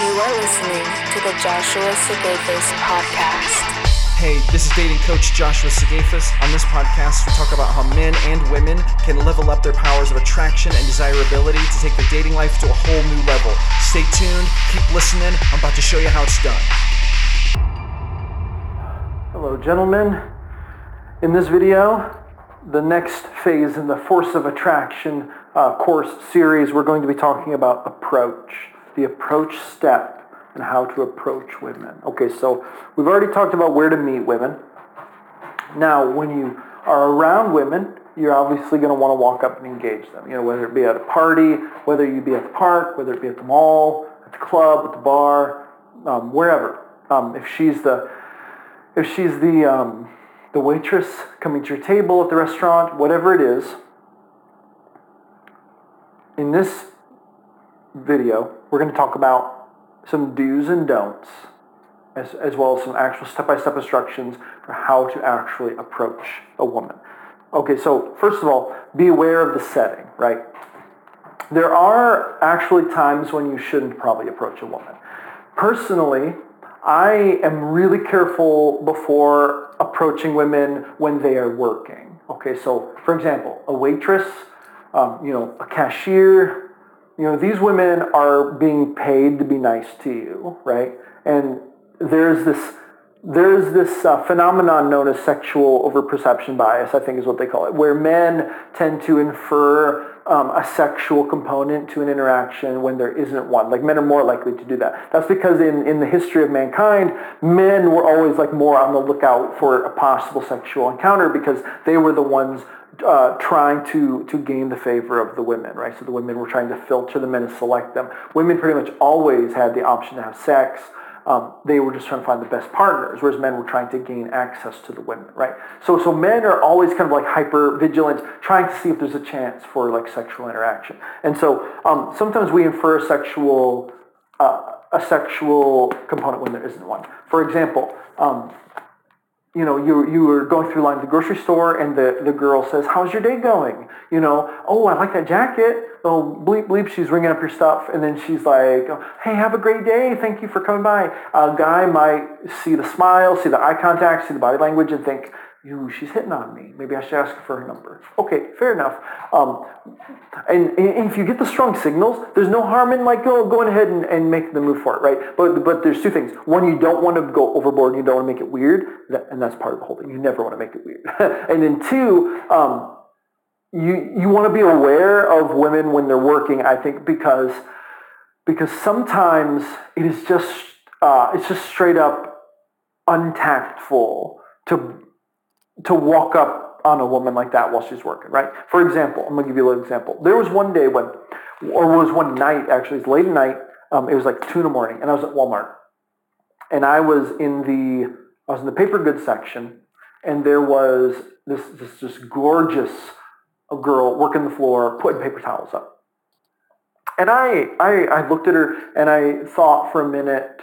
You are listening to the Joshua Sigafus podcast. Hey, this is dating coach Joshua Sigafus. On this podcast, we talk about how men and women can level up their powers of attraction and desirability to take their dating life to a whole new level. Stay tuned, keep listening. I'm about to show you how it's done. Hello, gentlemen. In this video, the next phase in the Force of Attraction uh, course series, we're going to be talking about approach, the approach step, and how to approach women. Okay, so we've already talked about where to meet women. Now, when you are around women, you're obviously going to want to walk up and engage them. You know, whether it be at a party, whether you be at the park, whether it be at the mall, at the club, at the bar, um, wherever. Um, if she's the if she's the um, the waitress coming to your table at the restaurant, whatever it is. In this video, we're going to talk about some do's and don'ts, as, as well as some actual step-by-step instructions for how to actually approach a woman. Okay, so first of all, be aware of the setting, right? There are actually times when you shouldn't probably approach a woman. Personally, I am really careful before approaching women when they are working. Okay, so for example, a waitress, um, you know, a cashier, you know, these women are being paid to be nice to you, right? And there's this there's this uh, phenomenon known as sexual overperception bias, I think is what they call it, where men tend to infer um, a sexual component to an interaction when there isn't one. Like men are more likely to do that. That's because in, in the history of mankind, men were always like more on the lookout for a possible sexual encounter because they were the ones uh, trying to, to gain the favor of the women, right? So the women were trying to filter the men and select them. Women pretty much always had the option to have sex. Um, they were just trying to find the best partners, whereas men were trying to gain access to the women, right? So, so men are always kind of like hyper vigilant, trying to see if there's a chance for like sexual interaction. And so um, sometimes we infer a sexual uh, a sexual component when there isn't one. For example, um, you know, you, you were going through line at the grocery store and the, the girl says, how's your day going? You know, oh, I like that jacket. Oh, bleep, bleep, she's ringing up your stuff. And then she's like, hey, have a great day. Thank you for coming by. A guy might see the smile, see the eye contact, see the body language and think, you, she's hitting on me. Maybe I should ask her for her number. Okay, fair enough. Um, and, and, if you get the strong signals, there's no harm in like go, going ahead and, and the move for it, right? But but there's two things. One, you don't want to go overboard and you don't want to make it weird, and that's part of the whole thing. You never want to make it weird. and then two, um, you you want to be aware of women when they're working. I think because because sometimes it is just uh, it's just straight up untactful to to walk up on a woman like that while she's working, right? For example, I'm gonna give you a little example. There was one day when, or was one night actually, it's late at night. Um, it was like two in the morning, and I was at Walmart, and I was in the I was in the paper goods section, and there was this this just gorgeous girl working the floor putting paper towels up. And I, I, I looked at her and I thought for a minute,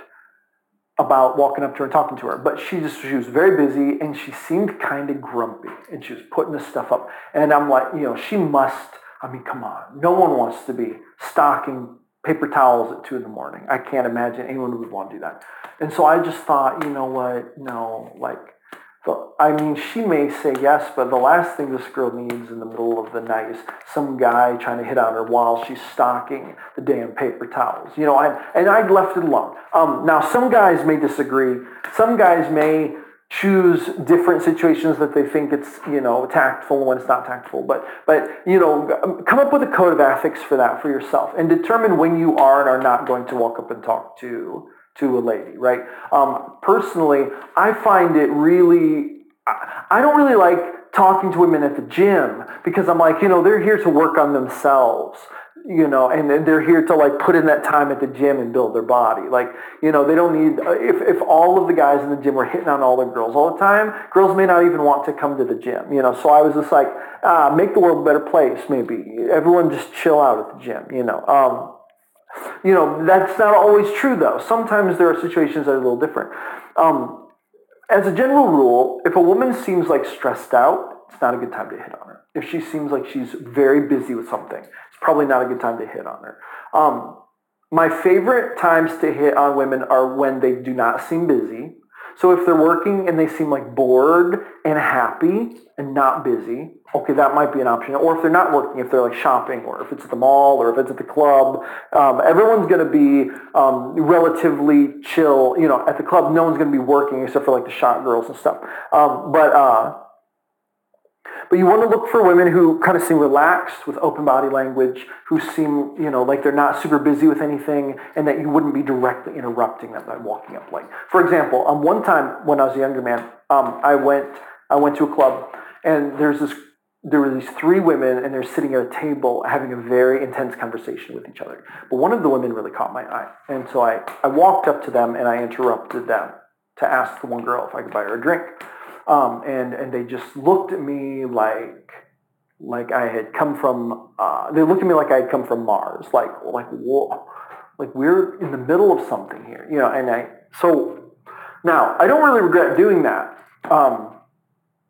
about walking up to her and talking to her. But she just she was very busy and she seemed kind of grumpy and she was putting this stuff up. And I'm like, you know, she must, I mean, come on. No one wants to be stocking paper towels at two in the morning. I can't imagine anyone would want to do that. And so I just thought, you know what, no, like I mean, she may say yes, but the last thing this girl needs in the middle of the night is some guy trying to hit on her while she's stocking the damn paper towels. You know, I, and I'd left it alone. Um, now, some guys may disagree. Some guys may choose different situations that they think it's, you know, tactful when it's not tactful. But, but, you know, come up with a code of ethics for that for yourself and determine when you are and are not going to walk up and talk to to a lady, right? Um, personally, I find it really, I don't really like talking to women at the gym because I'm like, you know, they're here to work on themselves, you know, and, they're here to like put in that time at the gym and build their body. Like, you know, they don't need, if, if all of the guys in the gym were hitting on all the girls all the time, girls may not even want to come to the gym, you know. So I was just like, ah, make the world a better place, maybe. Everyone just chill out at the gym, you know. Um, you know, that's not always true though. Sometimes there are situations that are a little different. Um, as a general rule, if a woman seems like stressed out, it's not a good time to hit on her. If she seems like she's very busy with something, it's probably not a good time to hit on her. Um, my favorite times to hit on women are when they do not seem busy. So if they're working and they seem like bored and happy and not busy, okay, that might be an option. Or if they're not working, if they're like shopping, or if it's at the mall, or if it's at the club, um, everyone's going to be um, relatively chill. You know, at the club, no one's going to be working except for like the shot girls and stuff. Um, but uh, but you want to look for women who kind of seem relaxed with open body language, who seem, you know, like they're not super busy with anything, and that you wouldn't be directly interrupting them by walking up. Like, for example, um, one time when I was a younger man, um, I went, I went to a club, and there's this, there were these three women, and they're sitting at a table having a very intense conversation with each other. But one of the women really caught my eye, and so I, I walked up to them and I interrupted them to ask the one girl if I could buy her a drink. Um, and, and they just looked at me like, like I had come from, uh, they looked at me like I had come from Mars. Like, like, whoa, like we're in the middle of something here, you know, and I, so now I don't really regret doing that. Um,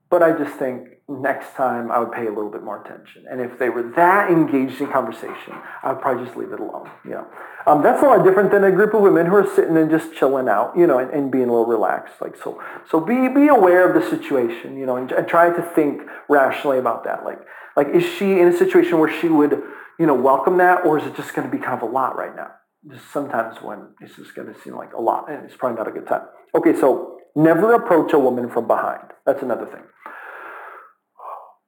but I just think next time I would pay a little bit more attention. And if they were that engaged in conversation, I would probably just leave it alone. You know, um, that's a lot different than a group of women who are sitting and just chilling out, you know, and, and being a little relaxed. Like so, so be be aware of the situation, you know, and, and try to think rationally about that. Like, like is she in a situation where she would, you know, welcome that, or is it just going to be kind of a lot right now? Just sometimes when it's just going to seem like a lot, and it's probably not a good time. Okay, so never approach a woman from behind. That's another thing.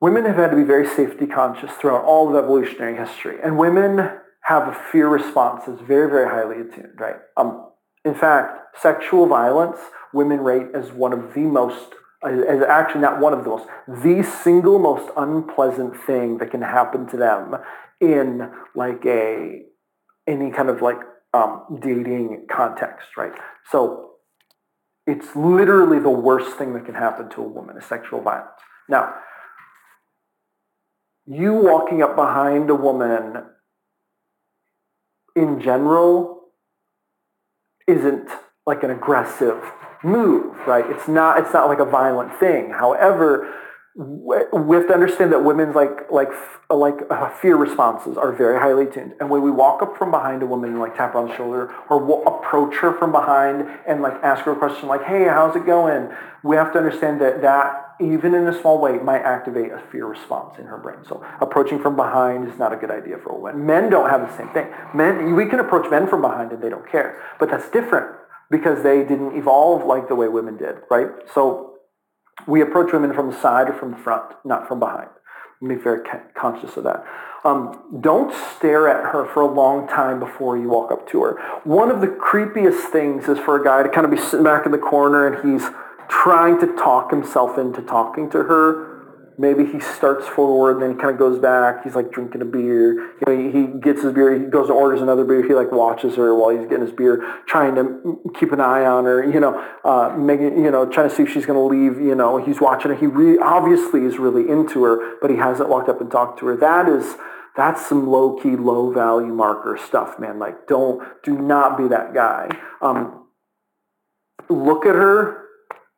Women have had to be very safety conscious throughout all of evolutionary history, and women have a fear response that's very, very highly attuned, right? Um, in fact, sexual violence, women rate as one of the most, as actually not one of the most, the single most unpleasant thing that can happen to them in like a, any kind of like um, dating context, right? So it's literally the worst thing that can happen to a woman is sexual violence. Now, you walking up behind a woman in general isn't like an aggressive move, right? It's not it's not like a violent thing. However, we have to understand that women's like like like uh, fear responses are very highly tuned. And when we walk up from behind a woman and like tap her on the shoulder or we'll approach her from behind and like ask her a question like, "Hey, how's it going?" We have to understand that that even in a small way, might activate a fear response in her brain. So approaching from behind is not a good idea for a woman. Men don't have the same thing. Men, we can approach men from behind and they don't care. But that's different because they didn't evolve like the way women did, right? So we approach women from the side or from the front, not from behind. Be very conscious of that. Um, don't stare at her for a long time before you walk up to her. One of the creepiest things is for a guy to kind of be sitting back in the corner and he's trying to talk himself into talking to her. Maybe he starts forward, and then he kind of goes back. He's like drinking a beer. You know, he, he gets his beer. He goes and orders another beer. He like watches her while he's getting his beer, trying to keep an eye on her. You know, uh, making you know, trying to see if she's going to leave. You know, he's watching her. He re- obviously is really into her, but he hasn't walked up and talked to her. That is that's some low key, low value marker stuff, man. Like, don't do not be that guy. Um, look at her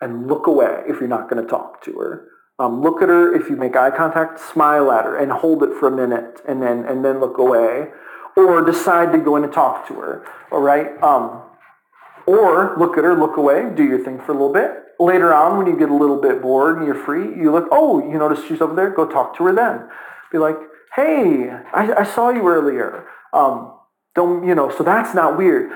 and look away if you're not going to talk to her. Um, look at her if you make eye contact, smile at her and hold it for a minute and then and then look away, or decide to go in and talk to her. All right. Um, or look at her, look away, do your thing for a little bit. Later on, when you get a little bit bored and you're free, you look, oh, you notice she's over there. Go talk to her then. Be like, hey, I, I saw you earlier. Um, don't you know? So that's not weird.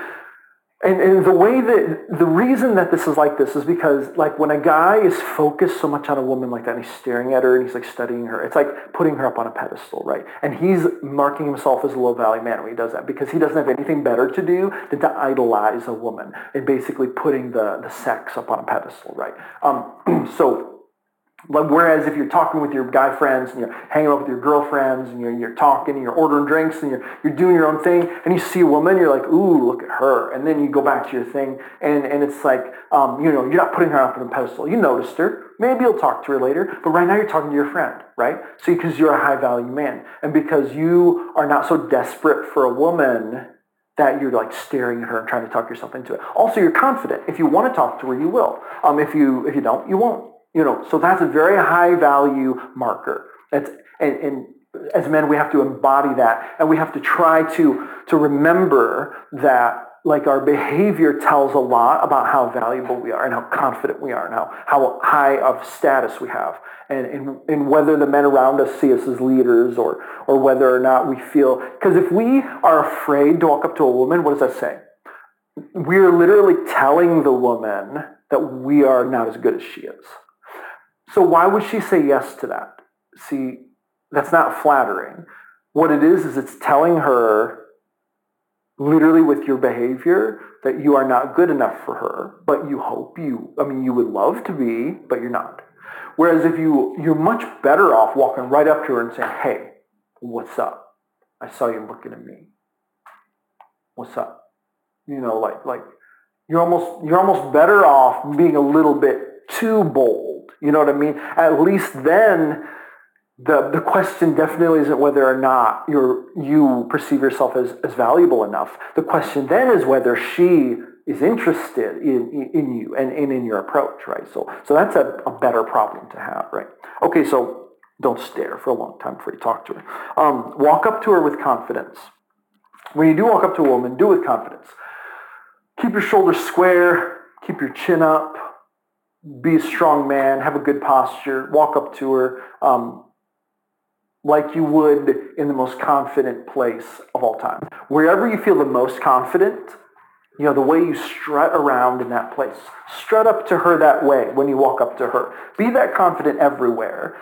And, and the way that, the reason that this is like this is because like when a guy is focused so much on a woman like that and he's staring at her and he's like studying her, it's like putting her up on a pedestal, right? And he's marking himself as a low value man when he does that because he doesn't have anything better to do than to idolize a woman and basically putting the, the sex up on a pedestal, right? Um, so Whereas if you're talking with your guy friends and you're hanging out with your girlfriends and you're, you're talking and you're ordering drinks and you're, you're doing your own thing and you see a woman, you're like, ooh, look at her. And then you go back to your thing and, and it's like, um, you know, you're not putting her up on a pedestal. You noticed her. Maybe you'll talk to her later. But right now you're talking to your friend, right? So because you're a high value man and because you are not so desperate for a woman that you're like staring at her and trying to talk yourself into it. Also, you're confident. If you want to talk to her, you will. Um, if you if you don't, you won't. You know, so that's a very high value marker. That's and, and as men, we have to embody that, and we have to try to to remember that like our behavior tells a lot about how valuable we are and how confident we are and how, how high of status we have. And, and, and whether the men around us see us as leaders or, or whether or not we feel because if we are afraid to walk up to a woman what does that say we're literally telling the woman that we are not as good as she is so why would she say yes to that see that's not flattering what it is is it's telling her literally with your behavior that you are not good enough for her, but you hope you, I mean, you would love to be, but you're not. Whereas if you, you're much better off walking right up to her and saying, hey, what's up? I saw you looking at me. What's up? You know, like, like you're almost, you're almost better off being a little bit too bold. You know what I mean? At least then the, the question definitely isn't whether or not you're, you perceive yourself as, as valuable enough. The question then is whether she is interested in, in, in you and, and, in your approach, right? So, so that's a, a better problem to have, right? Okay, so don't stare for a long time before you talk to her. Um, walk up to her with confidence. When you do walk up to a woman, do it with confidence. Keep your shoulders square, keep your chin up, be a strong man, have a good posture, walk up to her. Um, like you would in the most confident place of all time. Wherever you feel the most confident, you know, the way you strut around in that place. Strut up to her that way when you walk up to her. Be that confident everywhere.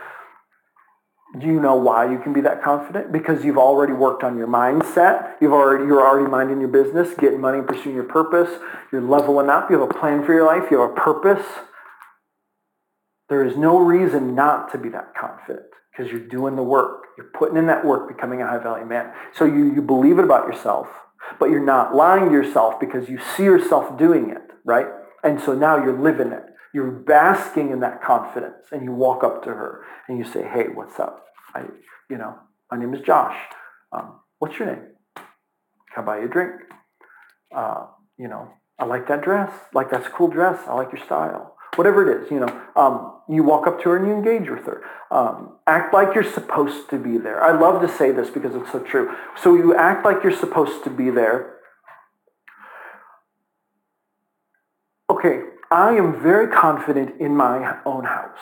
Do you know why you can be that confident? Because you've already worked on your mindset. You've already, you're already minding your business, getting money pursuing your purpose. You're leveling up. You have a plan for your life. You have a purpose. There is no reason not to be that confident because you're doing the work. You're putting in that work, becoming a high value man. So you, you believe it about yourself, but you're not lying to yourself because you see yourself doing it, right? And so now you're living it. You're basking in that confidence and you walk up to her and you say, hey, what's up? I, you know, my name is Josh. Um, what's your name? Can I buy you a drink? Uh, you know, I like that dress. Like that's a cool dress. I like your style whatever it is, you know, um, you walk up to her and you engage with her. Um, act like you're supposed to be there. I love to say this because it's so true. So you act like you're supposed to be there. Okay, I am very confident in my own house.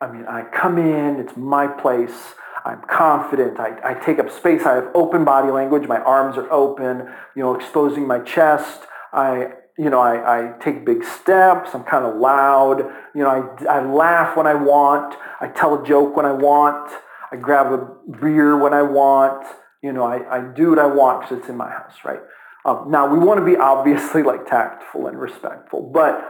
I mean, I come in, it's my place. I'm confident. I, I take up space. I have open body language. My arms are open, you know, exposing my chest. I, you know, I, I take big steps. I'm kind of loud. You know, I, I laugh when I want. I tell a joke when I want. I grab a beer when I want. You know, I, I do what I want because it's in my house, right? Um, now, we want to be obviously like tactful and respectful, but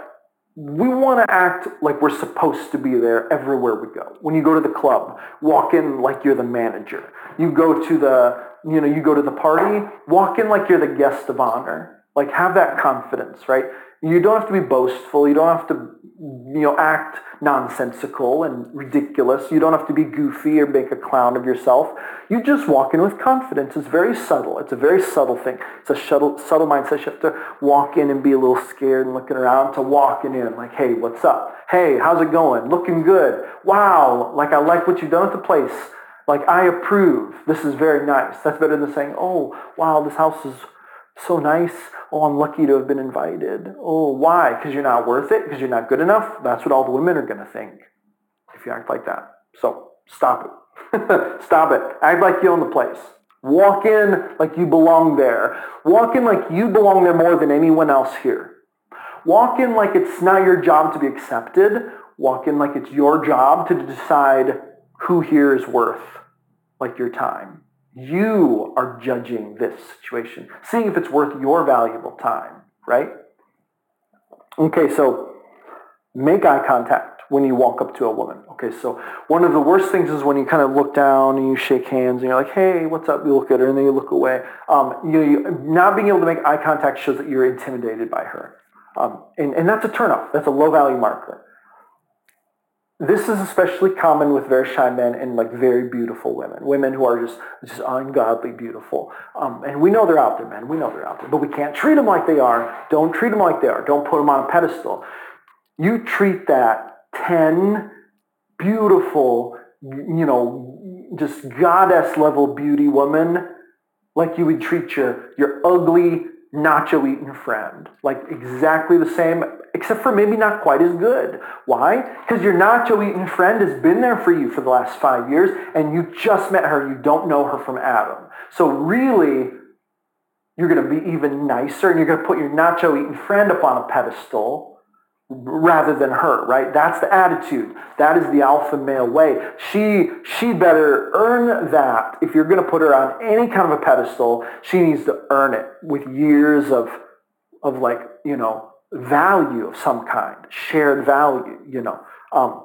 we want to act like we're supposed to be there everywhere we go. When you go to the club, walk in like you're the manager. You go to the, you know, you go to the party, walk in like you're the guest of honor like have that confidence, right? You don't have to be boastful. You don't have to, you know, act nonsensical and ridiculous. You don't have to be goofy or make a clown of yourself. You just walk in with confidence. It's very subtle. It's a very subtle thing. It's a subtle, subtle mindset. You have to walk in and be a little scared and looking around to walking in like, hey, what's up? Hey, how's it going? Looking good. Wow, like I like what you've done at the place. Like I approve. This is very nice. That's better than saying, oh, wow, this house is so nice. Oh, I'm lucky to have been invited. Oh, why? Because you're not worth it? Because you're not good enough? That's what all the women are going to think if you act like that. So stop it. stop it. Act like you own the place. Walk in like you belong there. Walk in like you belong there more than anyone else here. Walk in like it's not your job to be accepted. Walk in like it's your job to decide who here is worth like your time. You are judging this situation, seeing if it's worth your valuable time, right? Okay, so make eye contact when you walk up to a woman. Okay, so one of the worst things is when you kind of look down and you shake hands and you're like, hey, what's up? You look at her and then you look away. Um, you, you, not being able to make eye contact shows that you're intimidated by her. Um, and, and that's a turnoff. That's a low value marker. This is especially common with very shy men and like very beautiful women, women who are just just ungodly beautiful. Um, and we know they're out there, men. We know they're out there, but we can't treat them like they are. Don't treat them like they are. Don't put them on a pedestal. You treat that ten beautiful, you know, just goddess level beauty woman like you would treat your, your ugly, nacho eating friend. Like exactly the same, except for maybe not quite as good. Why? Because your nacho eating friend has been there for you for the last five years and you just met her. You don't know her from Adam. So really, you're going to be even nicer and you're going to put your nacho eating friend up on a pedestal rather than her, right? That's the attitude. That is the alpha male way. She she better earn that. If you're going to put her on any kind of a pedestal, she needs to earn it with years of of like, you know, value of some kind, shared value, you know. Um,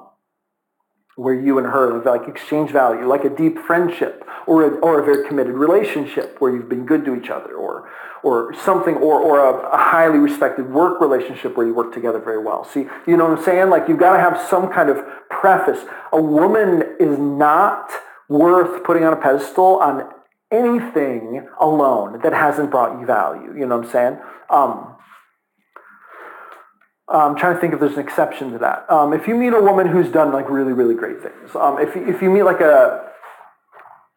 where you and her like exchange value, like a deep friendship or a, or a very committed relationship where you've been good to each other or or something or, or a, a highly respected work relationship where you work together very well. See, you know what I'm saying? Like you've got to have some kind of preface. A woman is not worth putting on a pedestal on anything alone that hasn't brought you value. You know what I'm saying? Um, I'm trying to think if there's an exception to that. Um, if you meet a woman who's done like really, really great things, um, if, if you meet like a,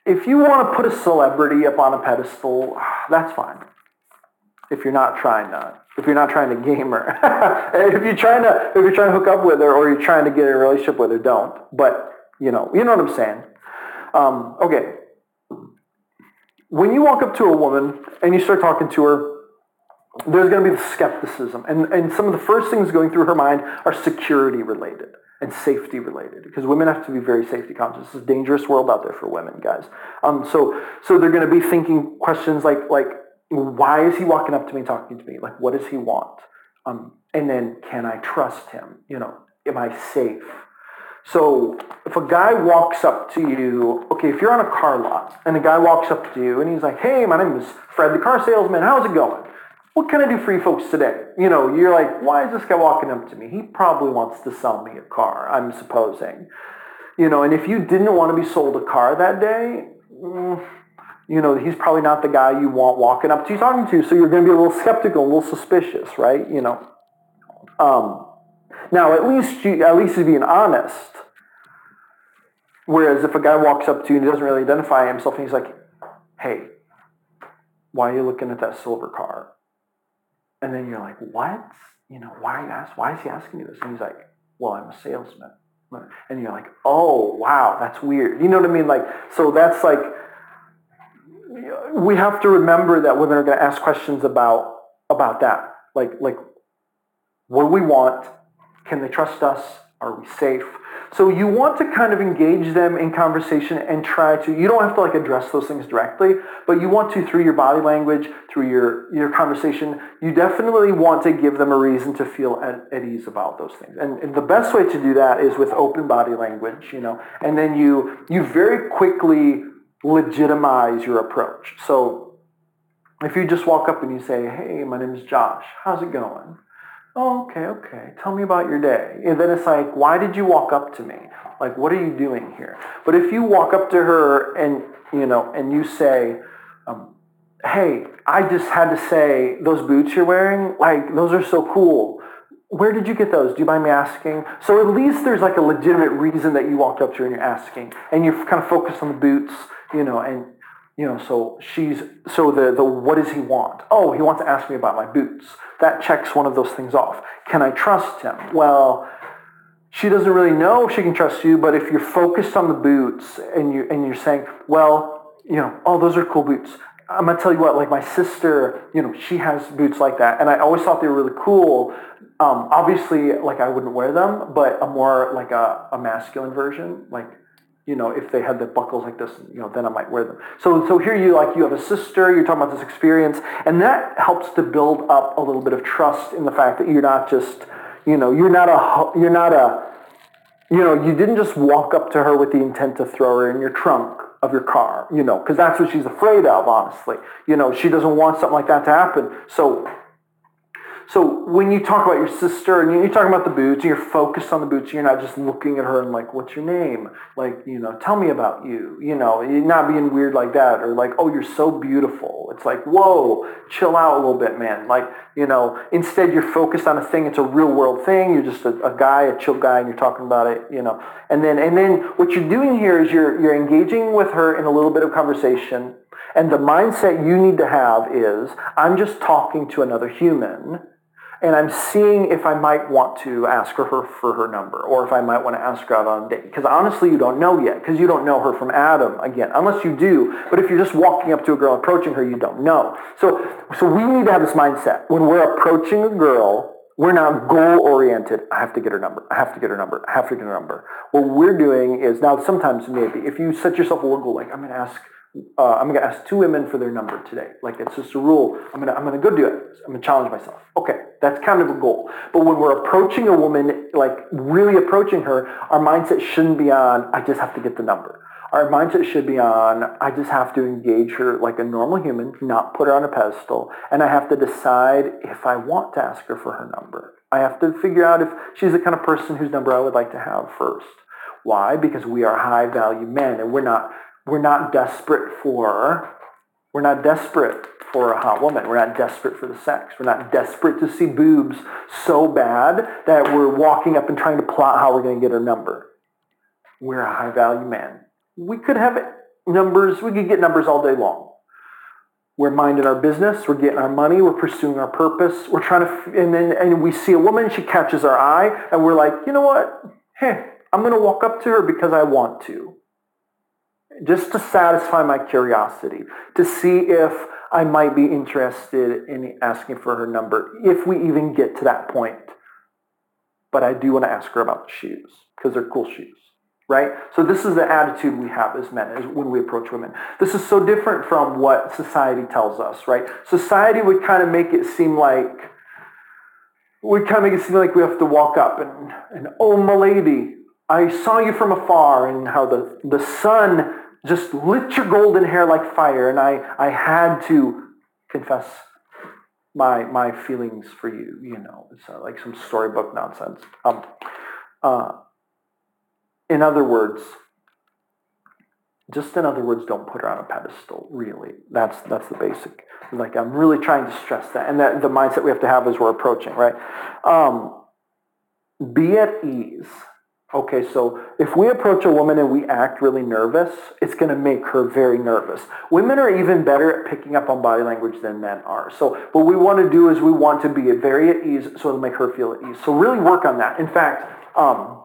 if you want to put a celebrity up on a pedestal, that's fine. If you're not trying to, if you're not trying to game her, if you're trying to, if you're trying to hook up with her or you're trying to get a relationship with her, don't. But you know, you know what I'm saying. Um, okay. When you walk up to a woman and you start talking to her, there's going to be the skepticism. And, and some of the first things going through her mind are security related and safety related because women have to be very safety conscious. It's a dangerous world out there for women, guys. Um, so, so they're going to be thinking questions like, like, why is he walking up to me talking to me? Like, what does he want? Um, and then, can I trust him? You know, am I safe? So if a guy walks up to you, okay, if you're on a car lot and a guy walks up to you and he's like, hey, my name is Fred, the car salesman. How's it going? What can I do for you folks today? You know, you're like, why is this guy walking up to me? He probably wants to sell me a car, I'm supposing. You know, and if you didn't want to be sold a car that day, mm, you know, he's probably not the guy you want walking up to you talking to. So you're going to be a little skeptical, a little suspicious, right? You know. Um, now, at least you, at least he's being honest. Whereas if a guy walks up to you and he doesn't really identify himself, and he's like, "Hey, why are you looking at that silver car?" And then you're like, what? You know, why ask, Why is he asking me this? And he's like, well, I'm a salesman. And you're like, oh, wow, that's weird. You know what I mean? Like, so that's like, we have to remember that women are going to ask questions about about that. Like, like, what do we want? Can they trust us? Are we safe? So you want to kind of engage them in conversation and try to, you don't have to like address those things directly, but you want to through your body language, through your, your conversation, you definitely want to give them a reason to feel at, at ease about those things. And, and the best way to do that is with open body language, you know, and then you, you very quickly legitimize your approach. So if you just walk up and you say, hey, my name is Josh, how's it going? Oh, okay, okay, tell me about your day. And then it's like, why did you walk up to me? Like, what are you doing here? But if you walk up to her and, you know, and you say, um, hey, I just had to say, those boots you're wearing, like, those are so cool. Where did you get those? Do you mind me asking? So at least there's like a legitimate reason that you walked up to her and you're asking. And you're kind of focused on the boots, you know, and you know, so she's, so the, the, what does he want? Oh, he wants to ask me about my boots. That checks one of those things off. Can I trust him? Well, she doesn't really know if she can trust you, but if you're focused on the boots and you and you're saying, well, you know, oh, those are cool boots. I'm gonna tell you what, like my sister, you know, she has boots like that, and I always thought they were really cool. Um, obviously, like I wouldn't wear them, but a more like a, a masculine version, like you know, if they had the buckles like this, you know, then I might wear them. So, so here you like you have a sister, you're talking about this experience, and that helps to build up a little bit of trust in the fact that you're not just, you know, you're not a, you're not a, you know, you didn't just walk up to her with the intent to throw her in your trunk of your car, you know, because that's what she's afraid of, honestly. You know, she doesn't want something like that to happen. So, so when you talk about your sister and you're talking about the boots and you're focused on the boots, you're not just looking at her and like, what's your name? Like, you know, tell me about you. You know, you're not being weird like that or like, oh, you're so beautiful. It's like, whoa, chill out a little bit, man. Like, you know, instead you're focused on a thing. It's a real world thing. You're just a, a guy, a chill guy, and you're talking about it, you know. And then, and then what you're doing here is you're, you're engaging with her in a little bit of conversation. And the mindset you need to have is, I'm just talking to another human and I'm seeing if I might want to ask her for her number or if I might want to ask her out on a date. Because honestly, you don't know yet because you don't know her from Adam again, unless you do. But if you're just walking up to a girl approaching her, you don't know. So, so we need to have this mindset. When we're approaching a girl, we're not goal oriented. I have to get her number. I have to get her number. I have to get her number. What we're doing is now sometimes maybe if you set yourself a goal like I'm going to ask uh, I'm going to ask two women for their number today. Like it's just a rule. I'm going to I'm going to go do it. I'm going to challenge myself. Okay, that's kind of a goal. But when we're approaching a woman, like really approaching her, our mindset shouldn't be on I just have to get the number. Our mindset should be on I just have to engage her like a normal human, not put her on a pedestal, and I have to decide if I want to ask her for her number. I have to figure out if she's the kind of person whose number I would like to have first. Why? Because we are high value men and we're not we're not desperate for we're not desperate for a hot woman. We're not desperate for the sex. We're not desperate to see boobs so bad that we're walking up and trying to plot how we're going to get her number. We're a high value man. We could have numbers. We could get numbers all day long. We're minding our business. We're getting our money. We're pursuing our purpose. We're trying to, and then and we see a woman. She catches our eye, and we're like, you know what? Hey, I'm going to walk up to her because I want to just to satisfy my curiosity, to see if I might be interested in asking for her number, if we even get to that point. But I do want to ask her about the shoes because they're cool shoes, right? So this is the attitude we have as men is when we approach women. This is so different from what society tells us, right? Society would kind of make it seem like would kind of make it seem like we have to walk up and, and oh, my lady, I saw you from afar and how the, the sun just lit your golden hair like fire, and I, I had to confess my my feelings for you. You know, it's uh, like some storybook nonsense. Um, uh, in other words, just in other words, don't put her on a pedestal. Really, that's that's the basic. Like I'm really trying to stress that, and that the mindset we have to have as we're approaching, right? Um, be at ease Okay, so if we approach a woman and we act really nervous, it's going to make her very nervous. Women are even better at picking up on body language than men are. So what we want to do is we want to be very at ease so it'll make her feel at ease. So really work on that. In fact, um,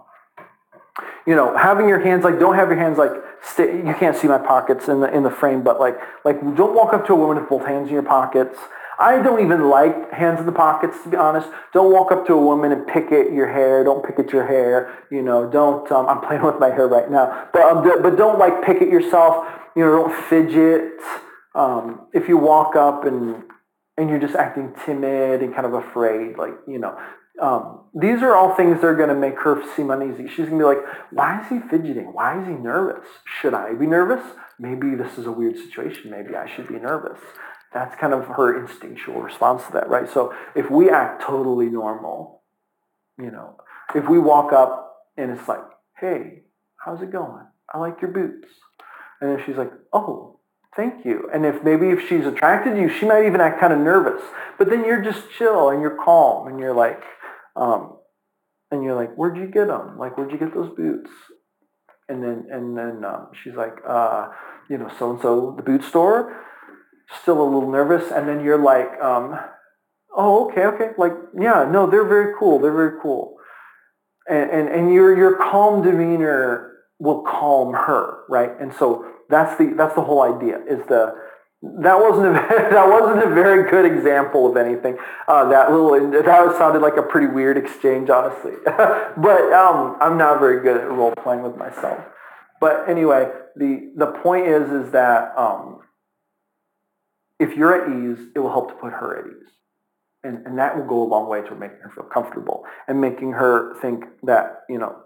you know, having your hands like don't have your hands like stay, you can't see my pockets in the in the frame, but like like don't walk up to a woman with both hands in your pockets. I don't even like hands in the pockets, to be honest. Don't walk up to a woman and pick at your hair. Don't pick at your hair. You know, don't, um, I'm playing with my hair right now. But, um, but don't like pick at yourself. You know, don't fidget. Um, if you walk up and, and you're just acting timid and kind of afraid, like, you know, um, these are all things that are going to make her seem uneasy. She's going to be like, why is he fidgeting? Why is he nervous? Should I be nervous? Maybe this is a weird situation. Maybe I should be nervous. That's kind of her instinctual response to that, right? So if we act totally normal, you know, if we walk up and it's like, hey, how's it going? I like your boots. And then she's like, oh, thank you. And if maybe if she's attracted to you, she might even act kind of nervous. But then you're just chill and you're calm and you're like, um, and you're like, where'd you get them? Like, where'd you get those boots? And then and then um, she's like, uh, you know, so and so the boot store still a little nervous, and then you're like, um, oh, okay, okay, like, yeah, no, they're very cool, they're very cool. And, and, and your, your calm demeanor will calm her, right? And so that's the, that's the whole idea, is the, that wasn't a, that wasn't a very good example of anything. Uh, that little that sounded like a pretty weird exchange, honestly. but um, I'm not very good at role playing with myself. But anyway, the the point is is that um, if you're at ease, it will help to put her at ease. And, and that will go a long way to making her feel comfortable and making her think that, you know,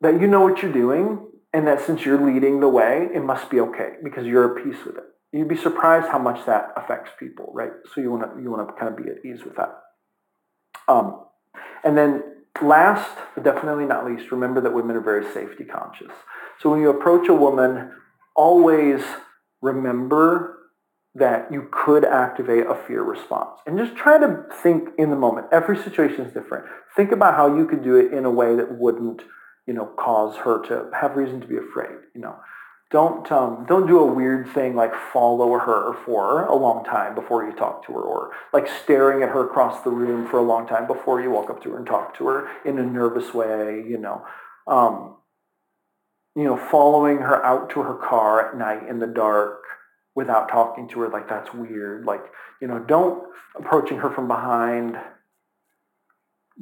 that you know what you're doing and that since you're leading the way, it must be okay because you're at peace with it. you'd be surprised how much that affects people, right? So you want to you want to kind of be at ease with that. Um, and then last, but definitely not least, remember that women are very safety conscious. So when you approach a woman, always remember that you could activate a fear response. And just try to think in the moment. Every situation is different. Think about how you could do it in a way that wouldn't, you know, cause her to have reason to be afraid. You know, don't um, don't do a weird thing like follow her for a long time before you talk to her, or like staring at her across the room for a long time before you walk up to her and talk to her in a nervous way. You know, um, you know, following her out to her car at night in the dark without talking to her, like that's weird. Like, you know, don't approaching her from behind.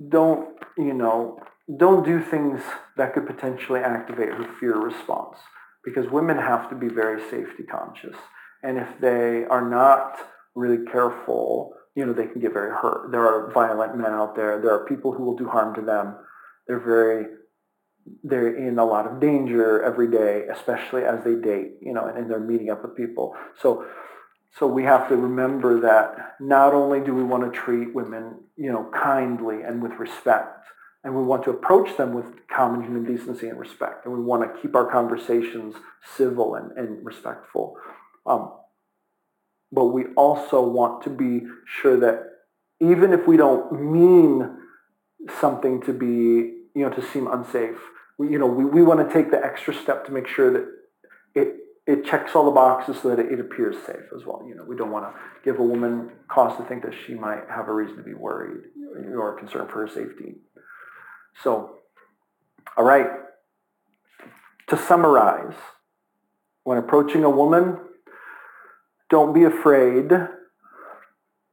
Don't, you know, don't do things that could potentially activate her fear response because women have to be very safety conscious. And if they are not really careful, you know, they can get very hurt. There are violent men out there. There are people who will do harm to them. They're very they're in a lot of danger every day, especially as they date, you know, and, and they're meeting up with people. So, so we have to remember that not only do we want to treat women, you know, kindly and with respect, and we want to approach them with common human decency and respect, and we want to keep our conversations civil and, and respectful. Um, but we also want to be sure that even if we don't mean something to be, you know, to seem unsafe, you know, we, we want to take the extra step to make sure that it it checks all the boxes so that it, it appears safe as well. You know, we don't want to give a woman cause to think that she might have a reason to be worried or concerned for her safety. So, all right. To summarize, when approaching a woman, don't be afraid.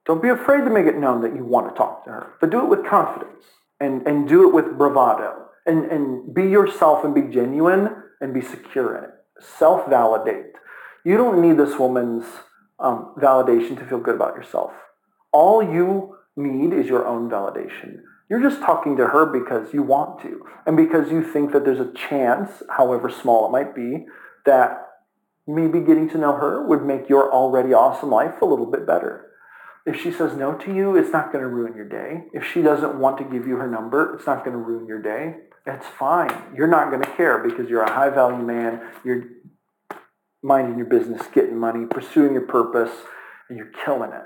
Don't be afraid to make it known that you want to talk to her, but do it with confidence and, and do it with bravado and, and be yourself and be genuine and be secure in it. Self validate. You don't need this woman's um, validation to feel good about yourself. All you need is your own validation. You're just talking to her because you want to and because you think that there's a chance, however small it might be, that maybe getting to know her would make your already awesome life a little bit better. If she says no to you, it's not going to ruin your day. If she doesn't want to give you her number, it's not going to ruin your day. That's fine. You're not going to care because you're a high value man. You're minding your business, getting money, pursuing your purpose, and you're killing it.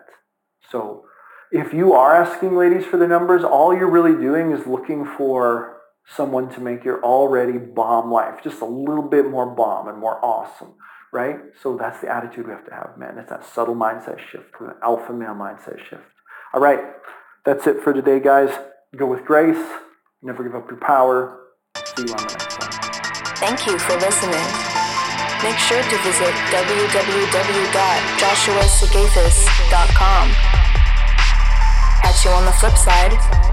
So if you are asking ladies for the numbers, all you're really doing is looking for someone to make your already bomb life just a little bit more bomb and more awesome, right? So that's the attitude we have to have, man. It's that subtle mindset shift, an alpha male mindset shift. All right, that's it for today, guys. Go with grace. Never give up your power. See you on the next one. Thank you for listening. Make sure to visit www.joshuasigafus.com. Catch you on the flip side.